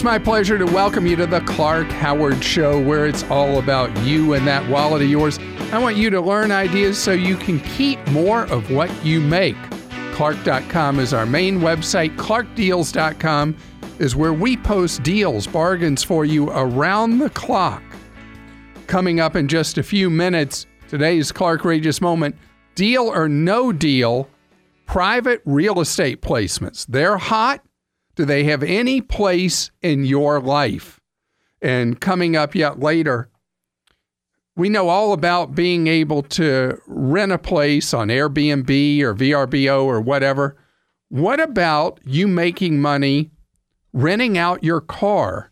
It's my pleasure to welcome you to the Clark Howard Show, where it's all about you and that wallet of yours. I want you to learn ideas so you can keep more of what you make. Clark.com is our main website. ClarkDeals.com is where we post deals, bargains for you around the clock. Coming up in just a few minutes, today's Clark Rageous Moment deal or no deal, private real estate placements. They're hot. Do they have any place in your life? And coming up yet later, we know all about being able to rent a place on Airbnb or VRBO or whatever. What about you making money renting out your car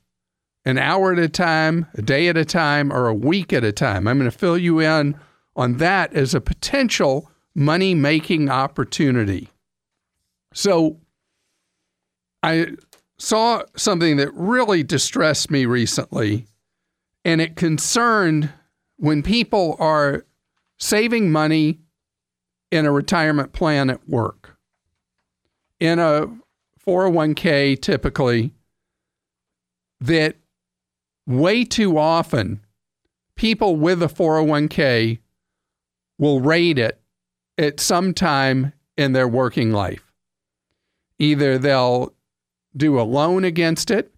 an hour at a time, a day at a time, or a week at a time? I'm going to fill you in on that as a potential money making opportunity. So, I saw something that really distressed me recently, and it concerned when people are saving money in a retirement plan at work. In a 401k, typically, that way too often people with a 401k will rate it at some time in their working life. Either they'll do a loan against it,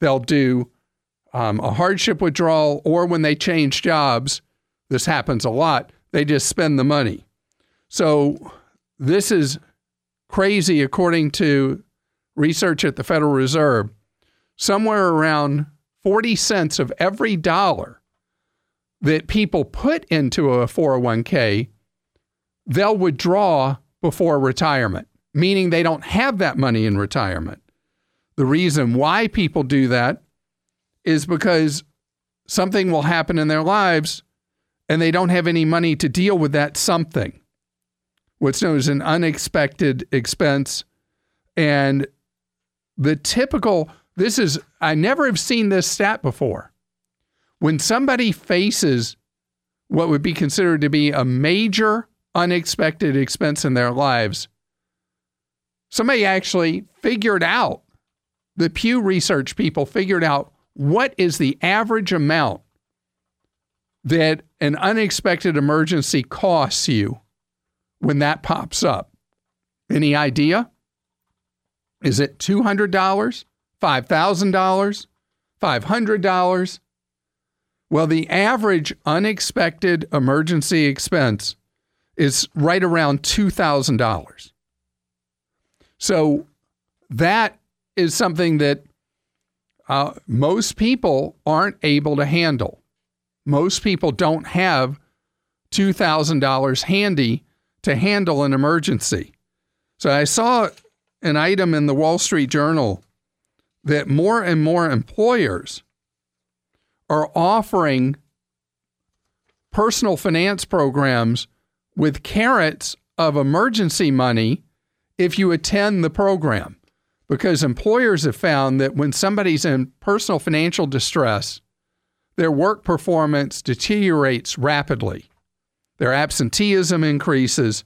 they'll do um, a hardship withdrawal, or when they change jobs, this happens a lot, they just spend the money. So this is crazy according to research at the Federal Reserve. Somewhere around 40 cents of every dollar that people put into a 401k, they'll withdraw before retirement, meaning they don't have that money in retirement. The reason why people do that is because something will happen in their lives and they don't have any money to deal with that something, what's known as an unexpected expense. And the typical, this is, I never have seen this stat before. When somebody faces what would be considered to be a major unexpected expense in their lives, somebody actually figured out, the Pew Research people figured out what is the average amount that an unexpected emergency costs you when that pops up? Any idea? Is it $200, $5,000, $500? Well, the average unexpected emergency expense is right around $2,000. So that is something that uh, most people aren't able to handle. Most people don't have $2,000 handy to handle an emergency. So I saw an item in the Wall Street Journal that more and more employers are offering personal finance programs with carrots of emergency money if you attend the program because employers have found that when somebody's in personal financial distress, their work performance deteriorates rapidly. Their absenteeism increases.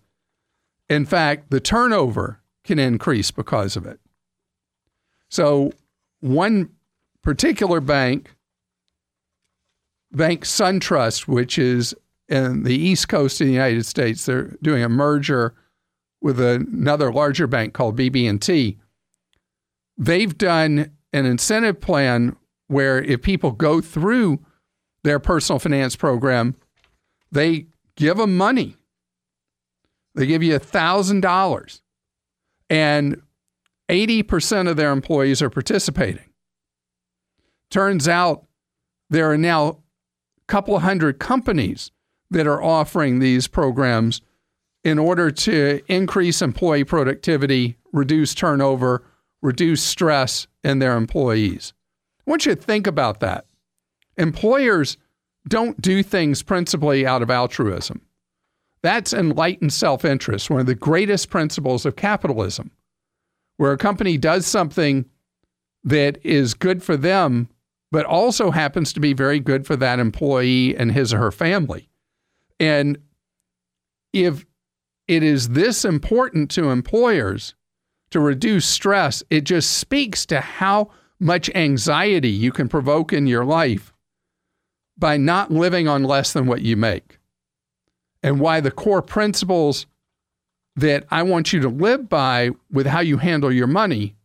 In fact, the turnover can increase because of it. So, one particular bank, Bank SunTrust, which is in the East Coast of the United States, they're doing a merger with another larger bank called BB&T they've done an incentive plan where if people go through their personal finance program, they give them money. They give you $1,000 and 80% of their employees are participating. Turns out there are now a couple hundred companies that are offering these programs in order to increase employee productivity, reduce turnover, reduce stress in their employees. I want you to think about that. Employers don't do things principally out of altruism. That's enlightened self interest, one of the greatest principles of capitalism, where a company does something that is good for them, but also happens to be very good for that employee and his or her family. And if it is this important to employers to reduce stress, it just speaks to how much anxiety you can provoke in your life by not living on less than what you make. And why the core principles that I want you to live by with how you handle your money,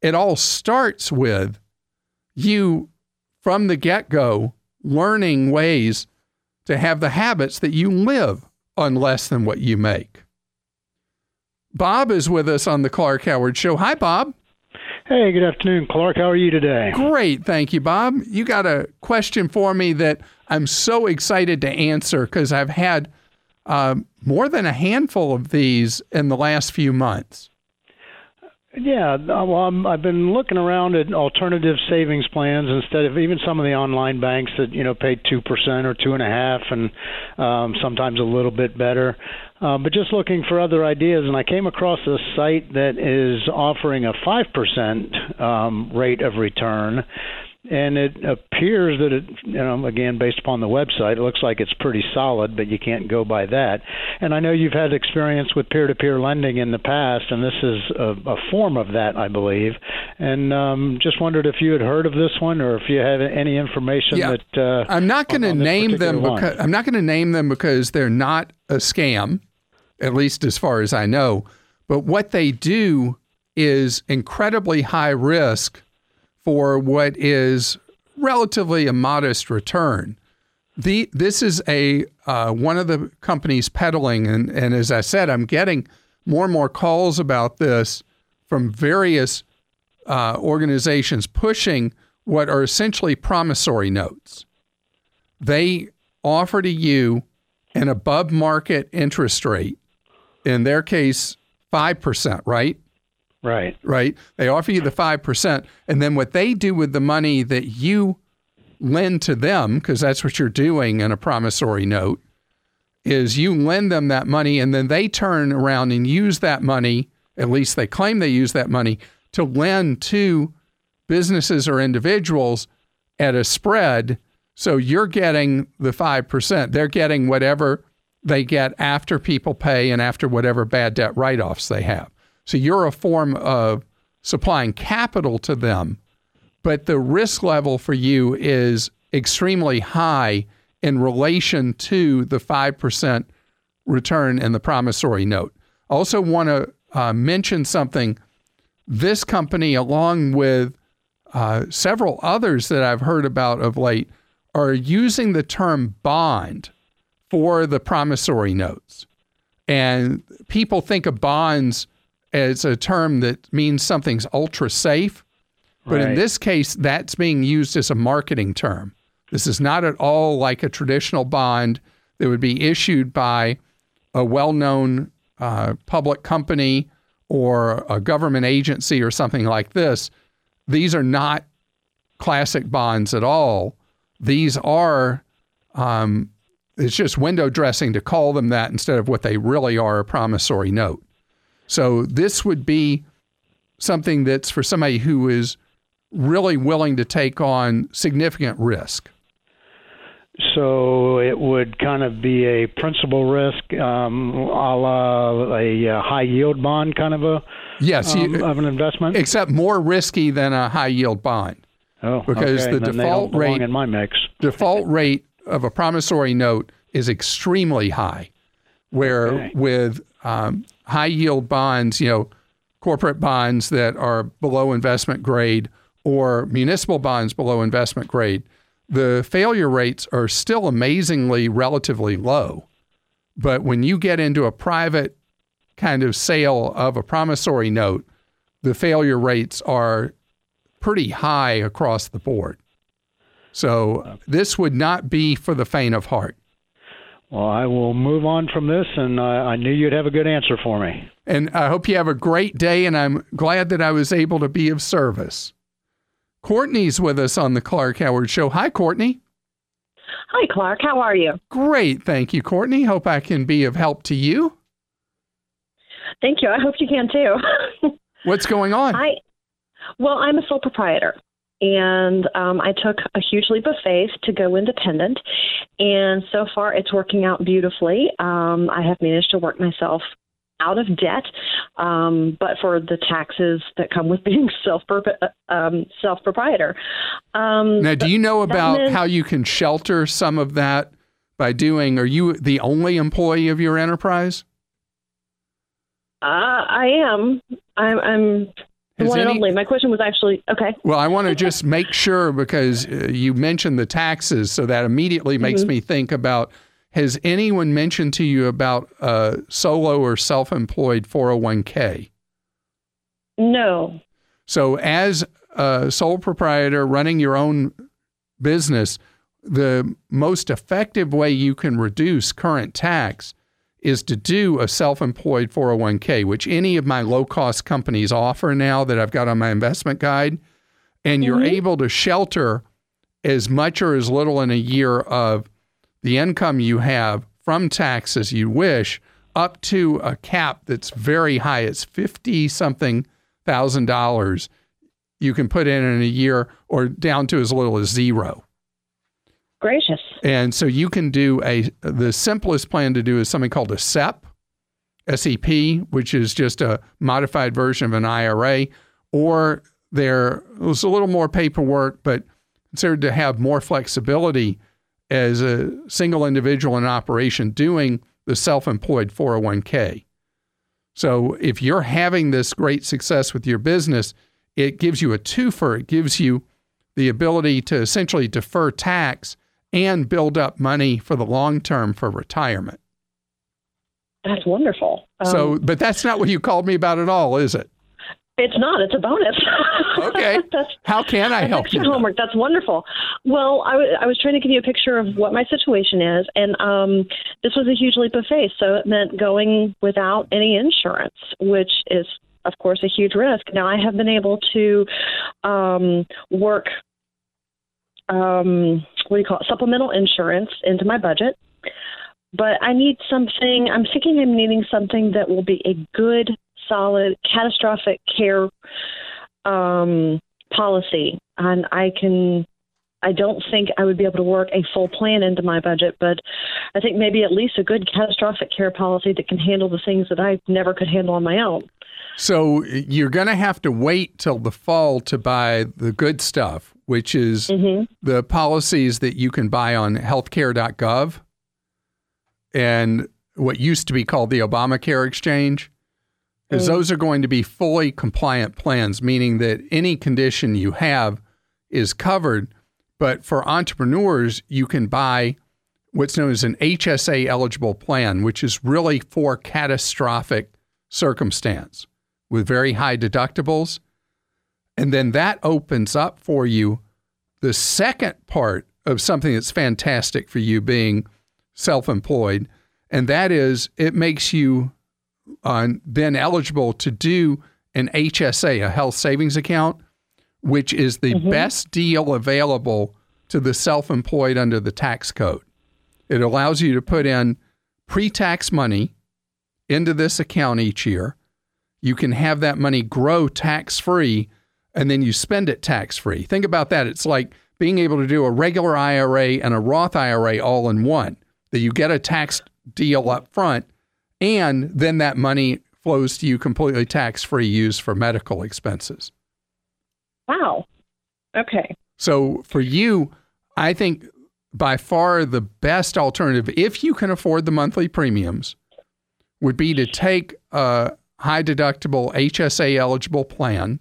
it all starts with you from the get go learning ways to have the habits that you live on less than what you make. Bob is with us on the Clark Howard Show. Hi, Bob. Hey, good afternoon, Clark. How are you today? Great, thank you, Bob. You got a question for me that I'm so excited to answer because I've had uh, more than a handful of these in the last few months. Yeah, well, i have been looking around at alternative savings plans instead of even some of the online banks that you know pay two percent or two and a half, and um, sometimes a little bit better. Uh, but just looking for other ideas, and I came across a site that is offering a five percent um, rate of return and it appears that it, you know, again, based upon the website, it looks like it's pretty solid, but you can't go by that. And I know you've had experience with peer-to-peer lending in the past, and this is a, a form of that, I believe. And um, just wondered if you had heard of this one, or if you have any information yeah. that. Uh, I'm not going to name them because I'm not going to name them because they're not a scam, at least as far as I know. But what they do is incredibly high risk for what is relatively a modest return. The this is a uh, one of the companies peddling, and and as I said, I'm getting more and more calls about this from various uh, organizations pushing what are essentially promissory notes. They offer to you an above market interest rate, in their case, five percent, right? Right. Right. They offer you the 5%. And then what they do with the money that you lend to them, because that's what you're doing in a promissory note, is you lend them that money and then they turn around and use that money, at least they claim they use that money, to lend to businesses or individuals at a spread. So you're getting the 5%. They're getting whatever they get after people pay and after whatever bad debt write offs they have. So you're a form of supplying capital to them, but the risk level for you is extremely high in relation to the 5% return in the promissory note. I also want to uh, mention something. This company, along with uh, several others that I've heard about of late, are using the term bond for the promissory notes. And people think of bonds as a term that means something's ultra safe. But right. in this case, that's being used as a marketing term. This is not at all like a traditional bond that would be issued by a well known uh, public company or a government agency or something like this. These are not classic bonds at all. These are, um, it's just window dressing to call them that instead of what they really are a promissory note. So this would be something that's for somebody who is really willing to take on significant risk. So it would kind of be a principal risk, um, a la a, a high yield bond, kind of a yes um, you, of an investment, except more risky than a high yield bond. Oh, because okay. the default rate in my mix. default rate of a promissory note is extremely high, where okay. with um, high yield bonds, you know, corporate bonds that are below investment grade or municipal bonds below investment grade, the failure rates are still amazingly relatively low. But when you get into a private kind of sale of a promissory note, the failure rates are pretty high across the board. So this would not be for the faint of heart. Well, I will move on from this, and uh, I knew you'd have a good answer for me. And I hope you have a great day, and I'm glad that I was able to be of service. Courtney's with us on the Clark Howard Show. Hi, Courtney. Hi, Clark. How are you? Great. Thank you, Courtney. Hope I can be of help to you. Thank you. I hope you can too. What's going on? I, well, I'm a sole proprietor and um, I took a huge leap of faith to go independent. And so far, it's working out beautifully. Um, I have managed to work myself out of debt, um, but for the taxes that come with being self um, self proprietor. Um, now, do you know about meant, how you can shelter some of that by doing? Are you the only employee of your enterprise? Uh, I am. I'm. I'm the one any, and only. My question was actually okay. Well, I want to just make sure because uh, you mentioned the taxes, so that immediately makes mm-hmm. me think about has anyone mentioned to you about a solo or self employed 401k? No. So, as a sole proprietor running your own business, the most effective way you can reduce current tax is to do a self employed 401k, which any of my low cost companies offer now that I've got on my investment guide. And you're mm-hmm. able to shelter as much or as little in a year of the income you have from taxes you wish up to a cap that's very high. It's 50 something thousand dollars you can put in in a year or down to as little as zero. Gracious. And so you can do a, the simplest plan to do is something called a SEP, SEP, which is just a modified version of an IRA, or there was a little more paperwork, but considered to have more flexibility as a single individual in operation doing the self employed 401k. So if you're having this great success with your business, it gives you a twofer. It gives you the ability to essentially defer tax and build up money for the long term for retirement. That's wonderful. Um, so, but that's not what you called me about at all, is it? It's not. It's a bonus. okay. How can I help extra you? Homework. That's wonderful. Well, I, w- I was trying to give you a picture of what my situation is, and um, this was a huge leap of faith. So it meant going without any insurance, which is, of course, a huge risk. Now I have been able to um, work. Um, what do you call it? Supplemental insurance into my budget but I need something. I'm thinking I'm needing something that will be a good solid catastrophic care um, policy, and I can. I don't think I would be able to work a full plan into my budget, but I think maybe at least a good catastrophic care policy that can handle the things that I never could handle on my own. So you're going to have to wait till the fall to buy the good stuff, which is mm-hmm. the policies that you can buy on healthcare.gov and what used to be called the Obamacare Exchange because mm. those are going to be fully compliant plans, meaning that any condition you have is covered. But for entrepreneurs, you can buy what's known as an HSA eligible plan, which is really for catastrophic circumstance with very high deductibles. And then that opens up for you the second part of something that's fantastic for you being self employed. And that is, it makes you uh, then eligible to do an HSA, a health savings account, which is the mm-hmm. best deal available to the self employed under the tax code. It allows you to put in pre tax money into this account each year. You can have that money grow tax free and then you spend it tax free. Think about that. It's like being able to do a regular IRA and a Roth IRA all in one, that you get a tax deal up front and then that money flows to you completely tax free, used for medical expenses. Wow. Okay. So for you, I think by far the best alternative, if you can afford the monthly premiums, would be to take a high deductible HSA eligible plan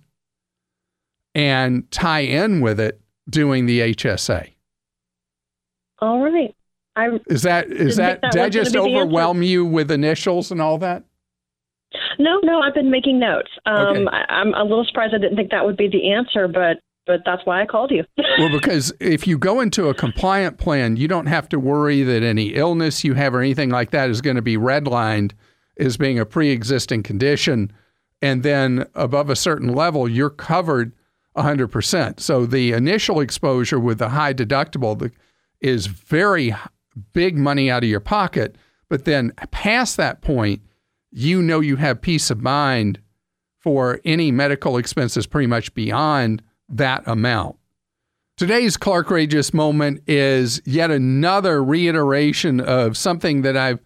and tie in with it doing the HSA. All right. I is that is that, that did I just overwhelm you with initials and all that? No, no, I've been making notes. Um, okay. I, am a little surprised I didn't think that would be the answer, but but that's why I called you. well, because if you go into a compliant plan, you don't have to worry that any illness you have or anything like that is going to be redlined as being a pre-existing condition, and then above a certain level, you're covered 100%. So the initial exposure with the high deductible is very big money out of your pocket. But then past that point, you know you have peace of mind for any medical expenses pretty much beyond that amount. Today's Clark Rageous moment is yet another reiteration of something that I've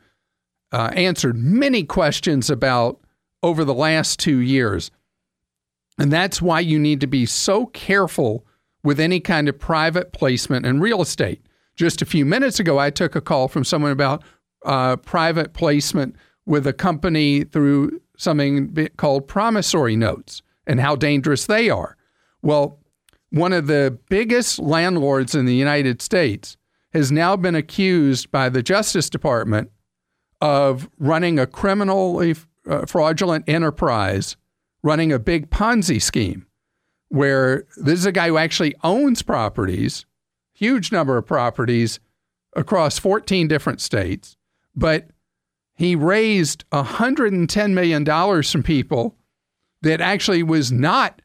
uh, answered many questions about over the last two years. And that's why you need to be so careful with any kind of private placement in real estate. Just a few minutes ago, I took a call from someone about uh, private placement with a company through something called promissory notes and how dangerous they are. Well, one of the biggest landlords in the United States has now been accused by the Justice Department of running a criminally uh, fraudulent enterprise, running a big Ponzi scheme, where this is a guy who actually owns properties, huge number of properties across 14 different states, but he raised $110 million from people that actually was not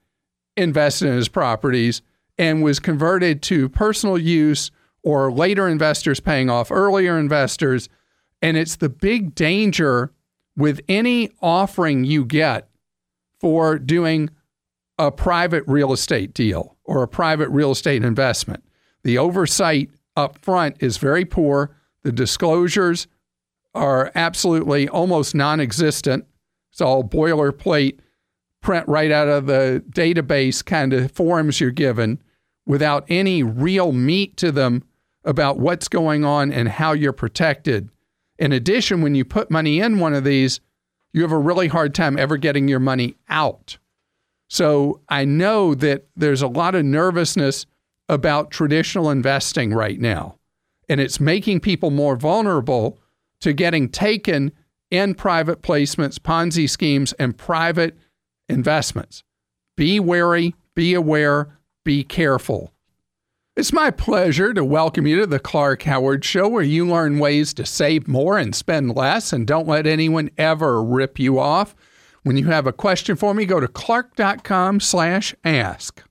invested in his properties and was converted to personal use or later investors paying off earlier investors. And it's the big danger with any offering you get for doing a private real estate deal or a private real estate investment. The oversight up front is very poor. The disclosures are absolutely almost non existent. It's all boilerplate, print right out of the database kind of forms you're given without any real meat to them about what's going on and how you're protected. In addition, when you put money in one of these, you have a really hard time ever getting your money out. So I know that there's a lot of nervousness about traditional investing right now, and it's making people more vulnerable to getting taken in private placements, Ponzi schemes, and private investments. Be wary, be aware, be careful. It's my pleasure to welcome you to the Clark Howard Show, where you learn ways to save more and spend less, and don't let anyone ever rip you off. When you have a question for me, go to clark.com/ask.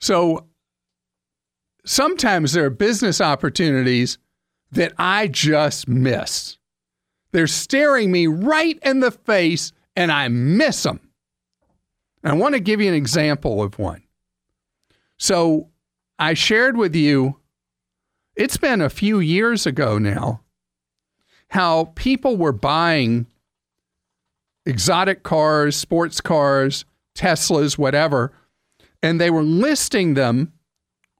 So sometimes there are business opportunities that I just miss. They're staring me right in the face, and I miss them. I want to give you an example of one. So I shared with you, it's been a few years ago now, how people were buying exotic cars, sports cars, Teslas, whatever, and they were listing them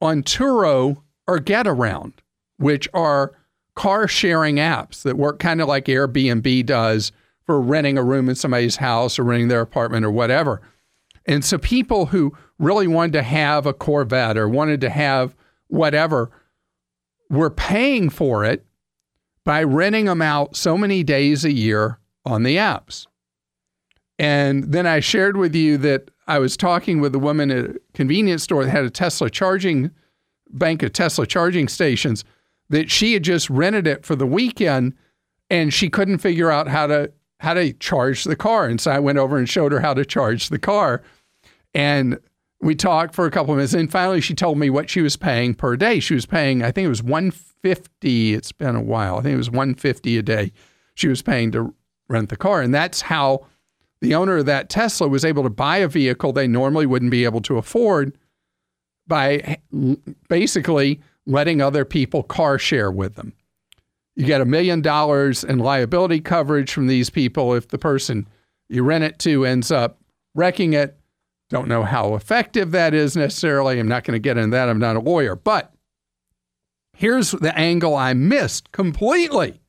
on Turo or Getaround, which are car sharing apps that work kind of like Airbnb does for renting a room in somebody's house or renting their apartment or whatever. And so people who really wanted to have a Corvette or wanted to have whatever were paying for it by renting them out so many days a year on the apps. And then I shared with you that I was talking with a woman at a convenience store that had a Tesla charging bank of Tesla charging stations that she had just rented it for the weekend and she couldn't figure out how to how to charge the car. And so I went over and showed her how to charge the car. And we talked for a couple of minutes. And finally she told me what she was paying per day. She was paying, I think it was 150. It's been a while. I think it was 150 a day she was paying to rent the car. And that's how the owner of that Tesla was able to buy a vehicle they normally wouldn't be able to afford by basically letting other people car share with them. You get a million dollars in liability coverage from these people if the person you rent it to ends up wrecking it. Don't know how effective that is necessarily. I'm not going to get into that. I'm not a lawyer. But here's the angle I missed completely.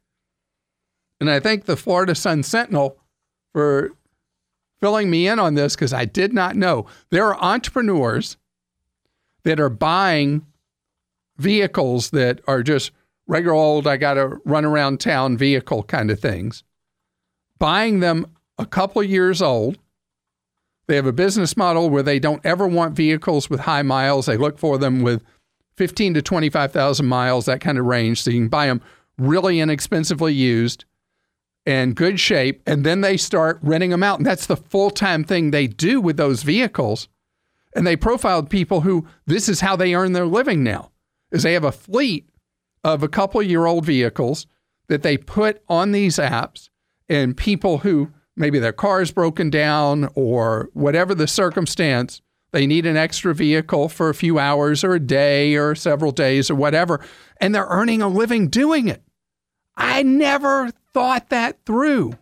And I thank the Florida Sun Sentinel for filling me in on this because I did not know. There are entrepreneurs that are buying vehicles that are just regular old, I got to run around town vehicle kind of things, buying them a couple years old. They have a business model where they don't ever want vehicles with high miles. They look for them with 15 to 25,000 miles, that kind of range. So you can buy them really inexpensively used and good shape. And then they start renting them out. And that's the full time thing they do with those vehicles. And they profiled people who this is how they earn their living now is they have a fleet of a couple year old vehicles that they put on these apps and people who maybe their car is broken down or whatever the circumstance they need an extra vehicle for a few hours or a day or several days or whatever and they're earning a living doing it I never thought that through.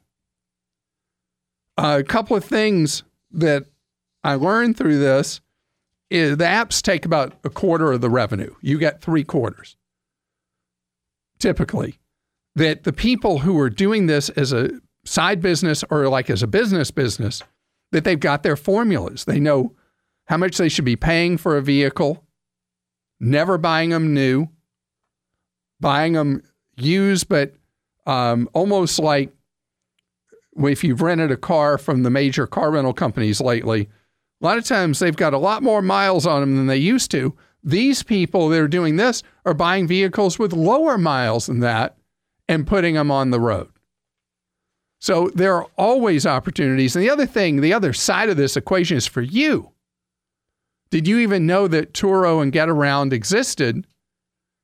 a couple of things that I learned through this is the apps take about a quarter of the revenue. You get three quarters typically. That the people who are doing this as a side business or like as a business business, that they've got their formulas. They know how much they should be paying for a vehicle, never buying them new, buying them used, but um, almost like if you've rented a car from the major car rental companies lately, a lot of times they've got a lot more miles on them than they used to. These people that are doing this are buying vehicles with lower miles than that and putting them on the road. So there are always opportunities. And the other thing, the other side of this equation is for you. Did you even know that Turo and Getaround existed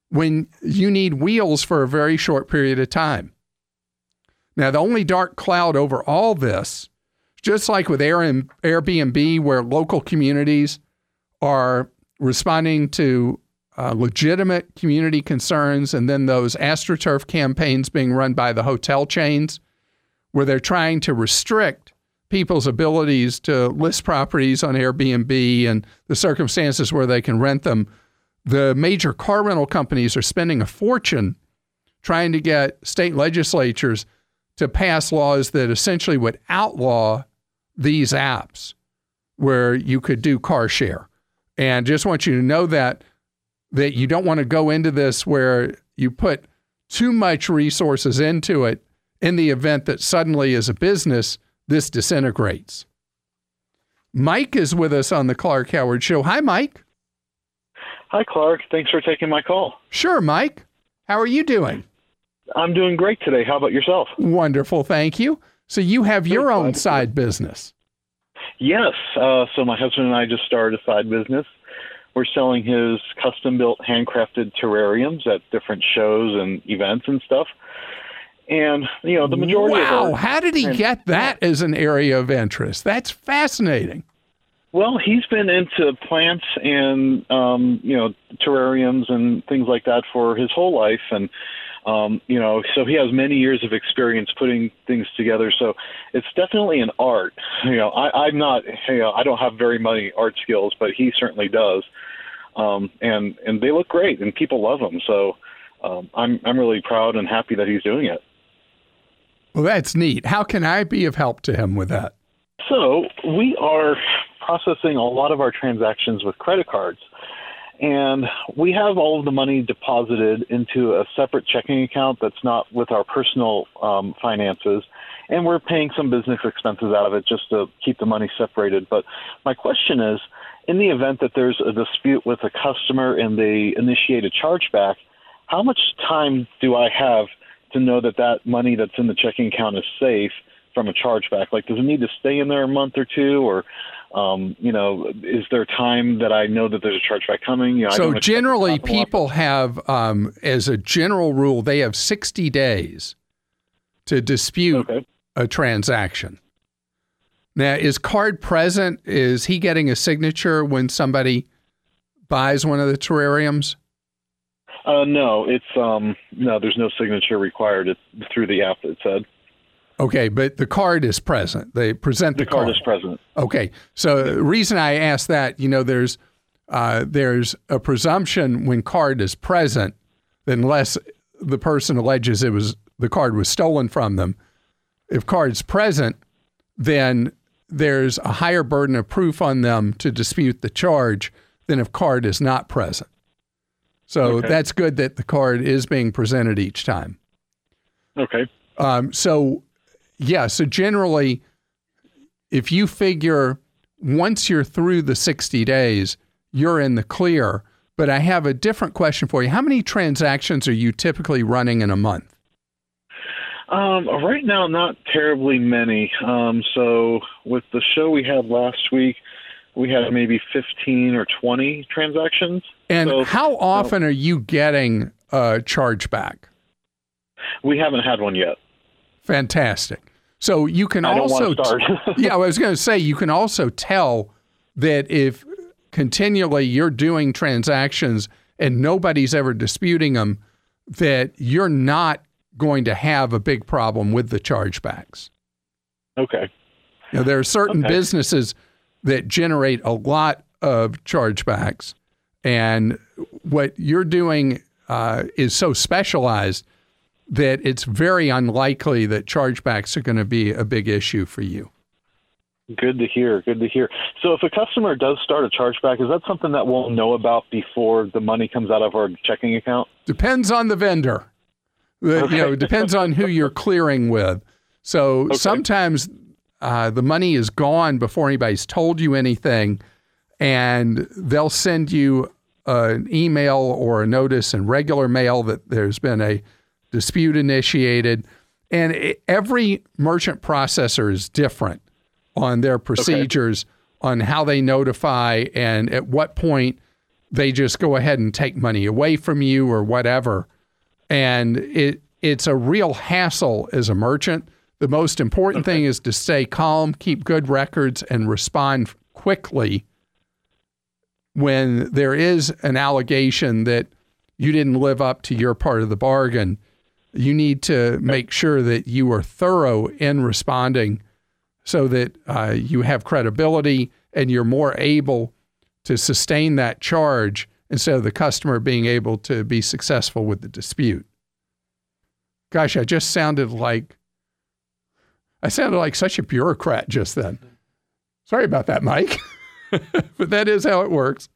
when you need wheels for a very short period of time? Now, the only dark cloud over all this, just like with Airbnb, where local communities are responding to uh, legitimate community concerns, and then those AstroTurf campaigns being run by the hotel chains, where they're trying to restrict people's abilities to list properties on Airbnb and the circumstances where they can rent them. The major car rental companies are spending a fortune trying to get state legislatures to pass laws that essentially would outlaw these apps where you could do car share. And just want you to know that that you don't want to go into this where you put too much resources into it in the event that suddenly as a business this disintegrates. Mike is with us on the Clark Howard show. Hi Mike. Hi Clark, thanks for taking my call. Sure, Mike. How are you doing? I'm doing great today. How about yourself? Wonderful, thank you. So you have your own side business. Yes. Uh, so my husband and I just started a side business. We're selling his custom built, handcrafted terrariums at different shows and events and stuff. And you know, the majority wow, of Wow, how did he and, get that as an area of interest? That's fascinating. Well, he's been into plants and um, you know terrariums and things like that for his whole life, and um, you know, so he has many years of experience putting things together. So it's definitely an art. You know, I, I'm not, you know, I don't have very many art skills, but he certainly does. Um, and and they look great, and people love them. So um, I'm I'm really proud and happy that he's doing it. Well, that's neat. How can I be of help to him with that? So we are processing a lot of our transactions with credit cards and we have all of the money deposited into a separate checking account that's not with our personal um, finances, and we're paying some business expenses out of it just to keep the money separated. But my question is, in the event that there's a dispute with a customer and they initiate a chargeback, how much time do I have to know that that money that's in the checking account is safe from a chargeback? Like, does it need to stay in there a month or two, or um, you know, is there time that I know that there's a chargeback coming? You know, so generally, people have, um, as a general rule, they have 60 days to dispute okay. a transaction. Now, is card present? Is he getting a signature when somebody buys one of the terrariums? Uh, no, it's um, no. There's no signature required. It's through the app. It said. Okay, but the card is present. They present the, the card. card is present. Okay, so the reason I ask that, you know, there's uh, there's a presumption when card is present, unless the person alleges it was the card was stolen from them. If card's present, then there's a higher burden of proof on them to dispute the charge than if card is not present. So okay. that's good that the card is being presented each time. Okay. Um, so yeah, so generally, if you figure once you're through the 60 days, you're in the clear. But I have a different question for you. How many transactions are you typically running in a month? Um, right now, not terribly many. Um, so, with the show we had last week, we had maybe 15 or 20 transactions. And so, how often are you getting a chargeback? We haven't had one yet. Fantastic. So you can I also, yeah, I was going to say you can also tell that if continually you're doing transactions and nobody's ever disputing them, that you're not going to have a big problem with the chargebacks. Okay. Now, there are certain Okay. businesses that generate a lot of chargebacks, and what you're doing uh, is so specialized that it's very unlikely that chargebacks are going to be a big issue for you. Good to hear. Good to hear. So, if a customer does start a chargeback, is that something that we'll know about before the money comes out of our checking account? Depends on the vendor. The- You know, depends on who you're clearing with. So sometimes uh, the money is gone before anybody's told you anything, and they'll send you an email or a notice in regular mail that there's been a dispute initiated. And it, every merchant processor is different on their procedures on how they notify and at what point they just go ahead and take money away from you or whatever. And it it's a real hassle as a merchant. The most important thing is to stay calm, keep good records, and respond quickly when there is an allegation that you didn't live up to your part of the bargain. You need to make sure that you are thorough in responding so that uh, you have credibility and you're more able to sustain that charge instead of the customer being able to be successful with the dispute. Gosh, I just sounded like I sounded like such a bureaucrat just then. Sorry about that, Mike. but that is how it works.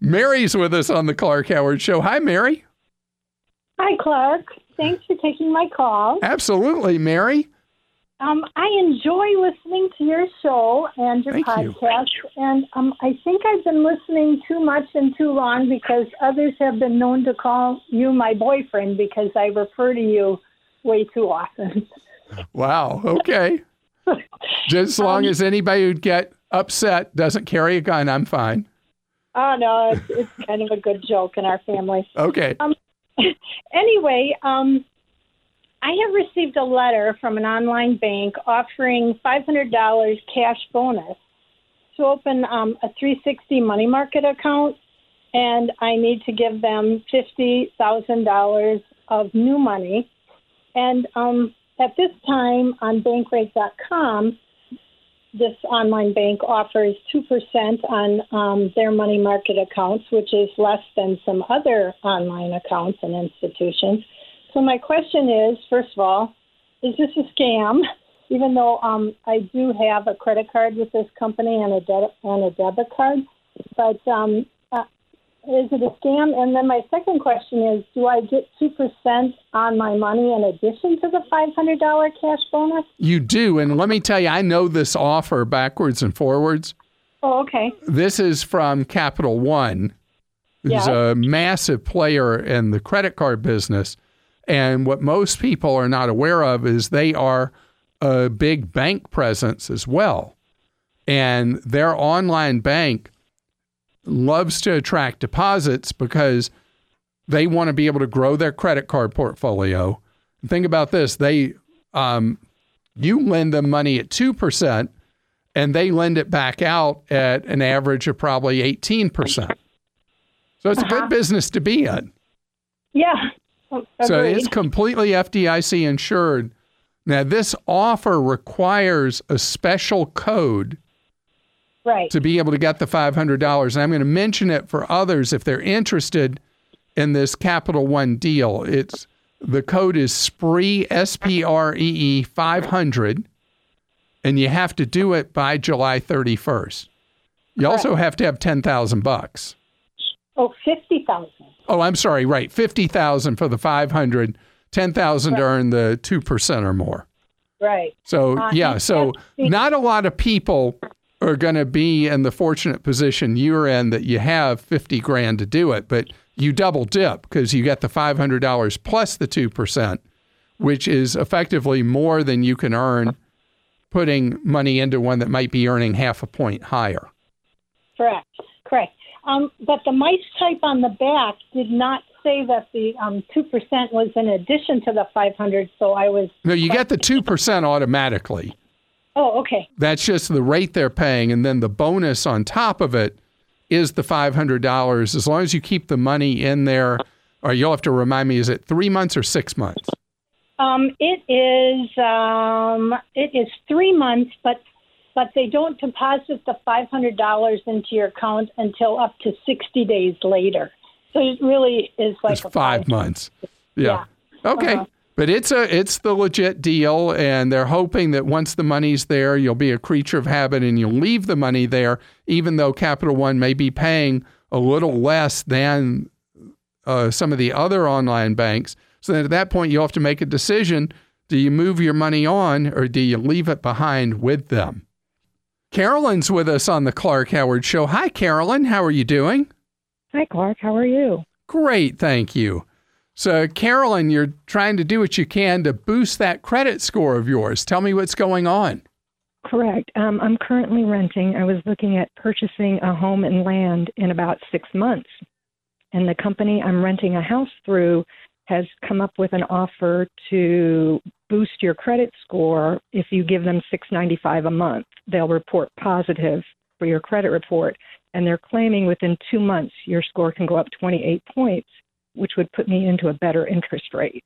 Mary's with us on the Clark Howard Show. Hi, Mary. Hi, Clark. Thanks for taking my call. Absolutely, Mary. Um, I enjoy listening to your show and your Thank you. podcast, and um, I think I've been listening too much and too long because others have been known to call you my boyfriend because I refer to you way too often. Wow. Okay. Just as long as anybody who'd get upset doesn't carry a gun, I'm fine. oh no, it's, it's kind of a good joke in our family. Okay. anyway, um, I have received a letter from an online bank offering $500 cash bonus to open um, a 360 money market account, and I need to give them $50,000 of new money. And um, at this time on bankrate.com, this online bank offers 2% on um, their money market accounts, which is less than some other online accounts and institutions. So, my question is first of all, is this a scam? Even though um, I do have a credit card with this company and a, de- and a debit card, but um, is it a scam? And then my second question is do I get 2% on my money in addition to the $500 cash bonus? You do. And let me tell you, I know this offer backwards and forwards. Oh, okay. This is from Capital One, who's Yeah. a massive player in the credit card business. And what most people are not aware of is they are a big bank presence as well. And their online bank loves to attract deposits because they want to be able to grow their credit card portfolio. Think about this they, um, you lend them money at 2%, and they lend it back out at an average of probably 18%. So it's a good business to be in. Yeah. So Agreed. it's completely FDIC insured. Now, this offer requires a special code right. to be able to get the $500. And I'm going to mention it for others if they're interested in this Capital One deal. It's the code is SPREE, S P R E E 500, and you have to do it by July 31st. You also have to have 10,000 bucks. Oh, 50000 Oh, I'm sorry, right. 50,000 for the 500, 10,000 to earn the 2% or more. Right. So, Uh, yeah, so not a lot of people are going to be in the fortunate position you're in that you have 50 grand to do it, but you double dip because you get the $500 plus the 2%, which is effectively more than you can earn putting money into one that might be earning half a point higher. Correct. Correct. Um, but the mice type on the back did not say that the um, 2% was in addition to the 500 so I was, No, you get the 2% automatically. Oh, okay. That's just the rate they're paying. And then the bonus on top of it is the $500 as long as you keep the money in there. Or you'll have to remind me, is it three months or six months? Um, it is um, it is three months, but but they don't deposit the five hundred dollars into your account until up to sixty days later. So it really is like five, five months. Yeah. Yeah. Okay. Uh-huh. But it's a it's the legit deal, and they're hoping that once the money's there, you'll be a creature of habit and you'll leave the money there, even though Capital One may be paying a little less than uh, some of the other online banks. So then at that point, you have to make a decision: do you move your money on, or do you leave it behind with them? Carolyn's with us on the Clark Howard Show. Hi, Carolyn. How are you doing? Hi, Clark. How are you? Great, thank you. So, Carolyn, you're trying to do what you can to boost that credit score of yours. Tell me what's going on. Correct. Um, I'm currently renting. I was looking at purchasing a home and land in about six months. And the company I'm renting a house through has come up with an offer to boost your credit score if you give them six ninety five a month. They'll report positive for your credit report. And they're claiming within two months your score can go up 28 points, which would put me into a better interest rate.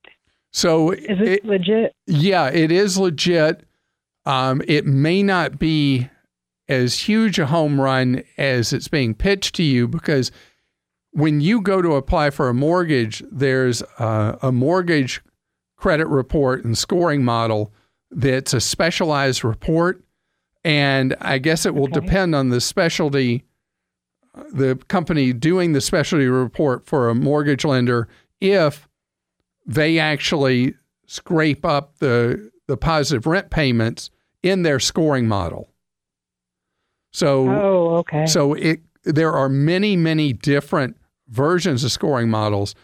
So, Is this it- legit? yeah, it is legit. Um, it may not be as huge a home run as it's being pitched to you because when you go to apply for a mortgage, there's uh, a mortgage credit report and scoring model that's a specialized report. And I guess it will Okay. depend on the specialty, the company doing the specialty report for a mortgage lender, if they actually scrape up the, the positive rent payments in their scoring model. So, Oh, okay. so it there are many, many different versions of scoring models.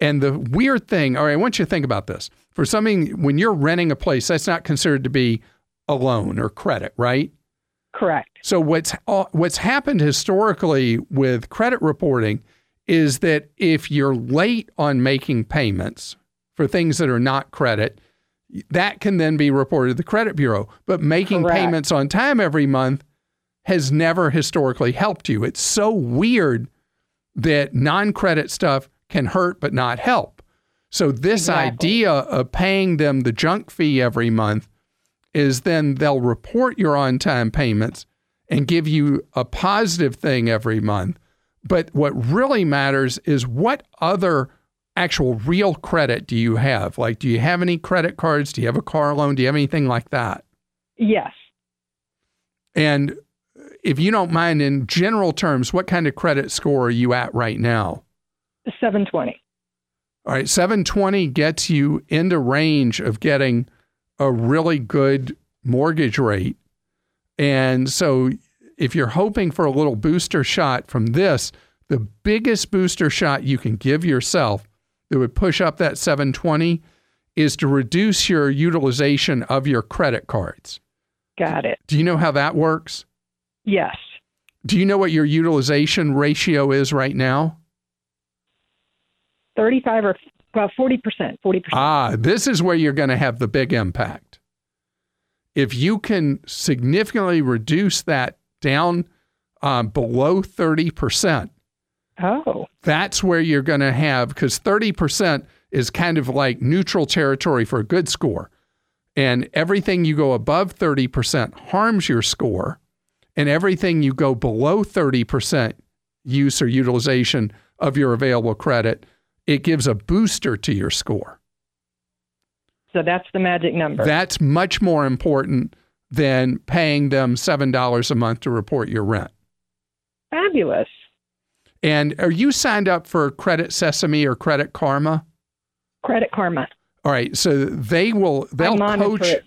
And the weird thing, all right, I want you to think about this. For something when you're renting a place, that's not considered to be a loan or credit, right? Correct. So what's uh, what's happened historically with credit reporting is that if you're late on making payments for things that are not credit, that can then be reported to the credit bureau. But making Correct. payments on time every month has never historically helped you. It's so weird that non-credit stuff can hurt but not help. So this Exactly. idea of paying them the junk fee every month is then they'll report your on-time payments and give you a positive thing every month. But what really matters is what other actual real credit do you have? Like, do you have any credit cards? Do you have a car loan? Do you have anything like that? Yes. And if you don't mind, in general terms, what kind of credit score are you at right now? 720. All right, 720 gets you into range of getting a really good mortgage rate. And so if you're hoping for a little booster shot from this, the biggest booster shot you can give yourself that would push up that 720 is to reduce your utilization of your credit cards. Got it. Do you know how that works? Yes. Do you know what your utilization ratio is right now? 35 or well, 40%. 40%. Ah, this is where you're going to have the big impact. If you can significantly reduce that down um, below 30%, oh, that's where you're going to have, because 30% is kind of like neutral territory for a good score. And everything you go above 30% harms your score. And everything you go below 30% use or utilization of your available credit, it gives a booster to your score. so that's the magic number. That's much more important than paying them $7 a month to report your rent. Fabulous. And are you signed up for Credit Sesame or Credit Karma? Credit Karma. All right, so they will they'll coach it.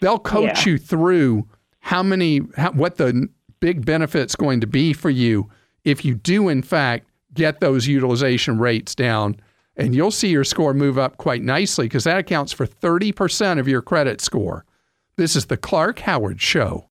they'll coach Yeah. you through how many how, what the big benefit's going to be for you if you do in fact get those utilization rates down and you'll see your score move up quite nicely because that accounts for 30% of your credit score. This is the Clark Howard show.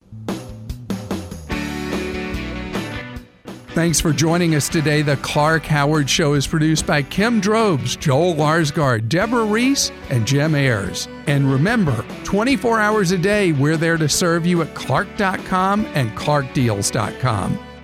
Thanks for joining us today. The Clark Howard Show is produced by Kim Drobes, Joel Larsgaard, Deborah Reese, and Jim Ayers. And remember, 24 hours a day, we're there to serve you at clark.com and clarkdeals.com.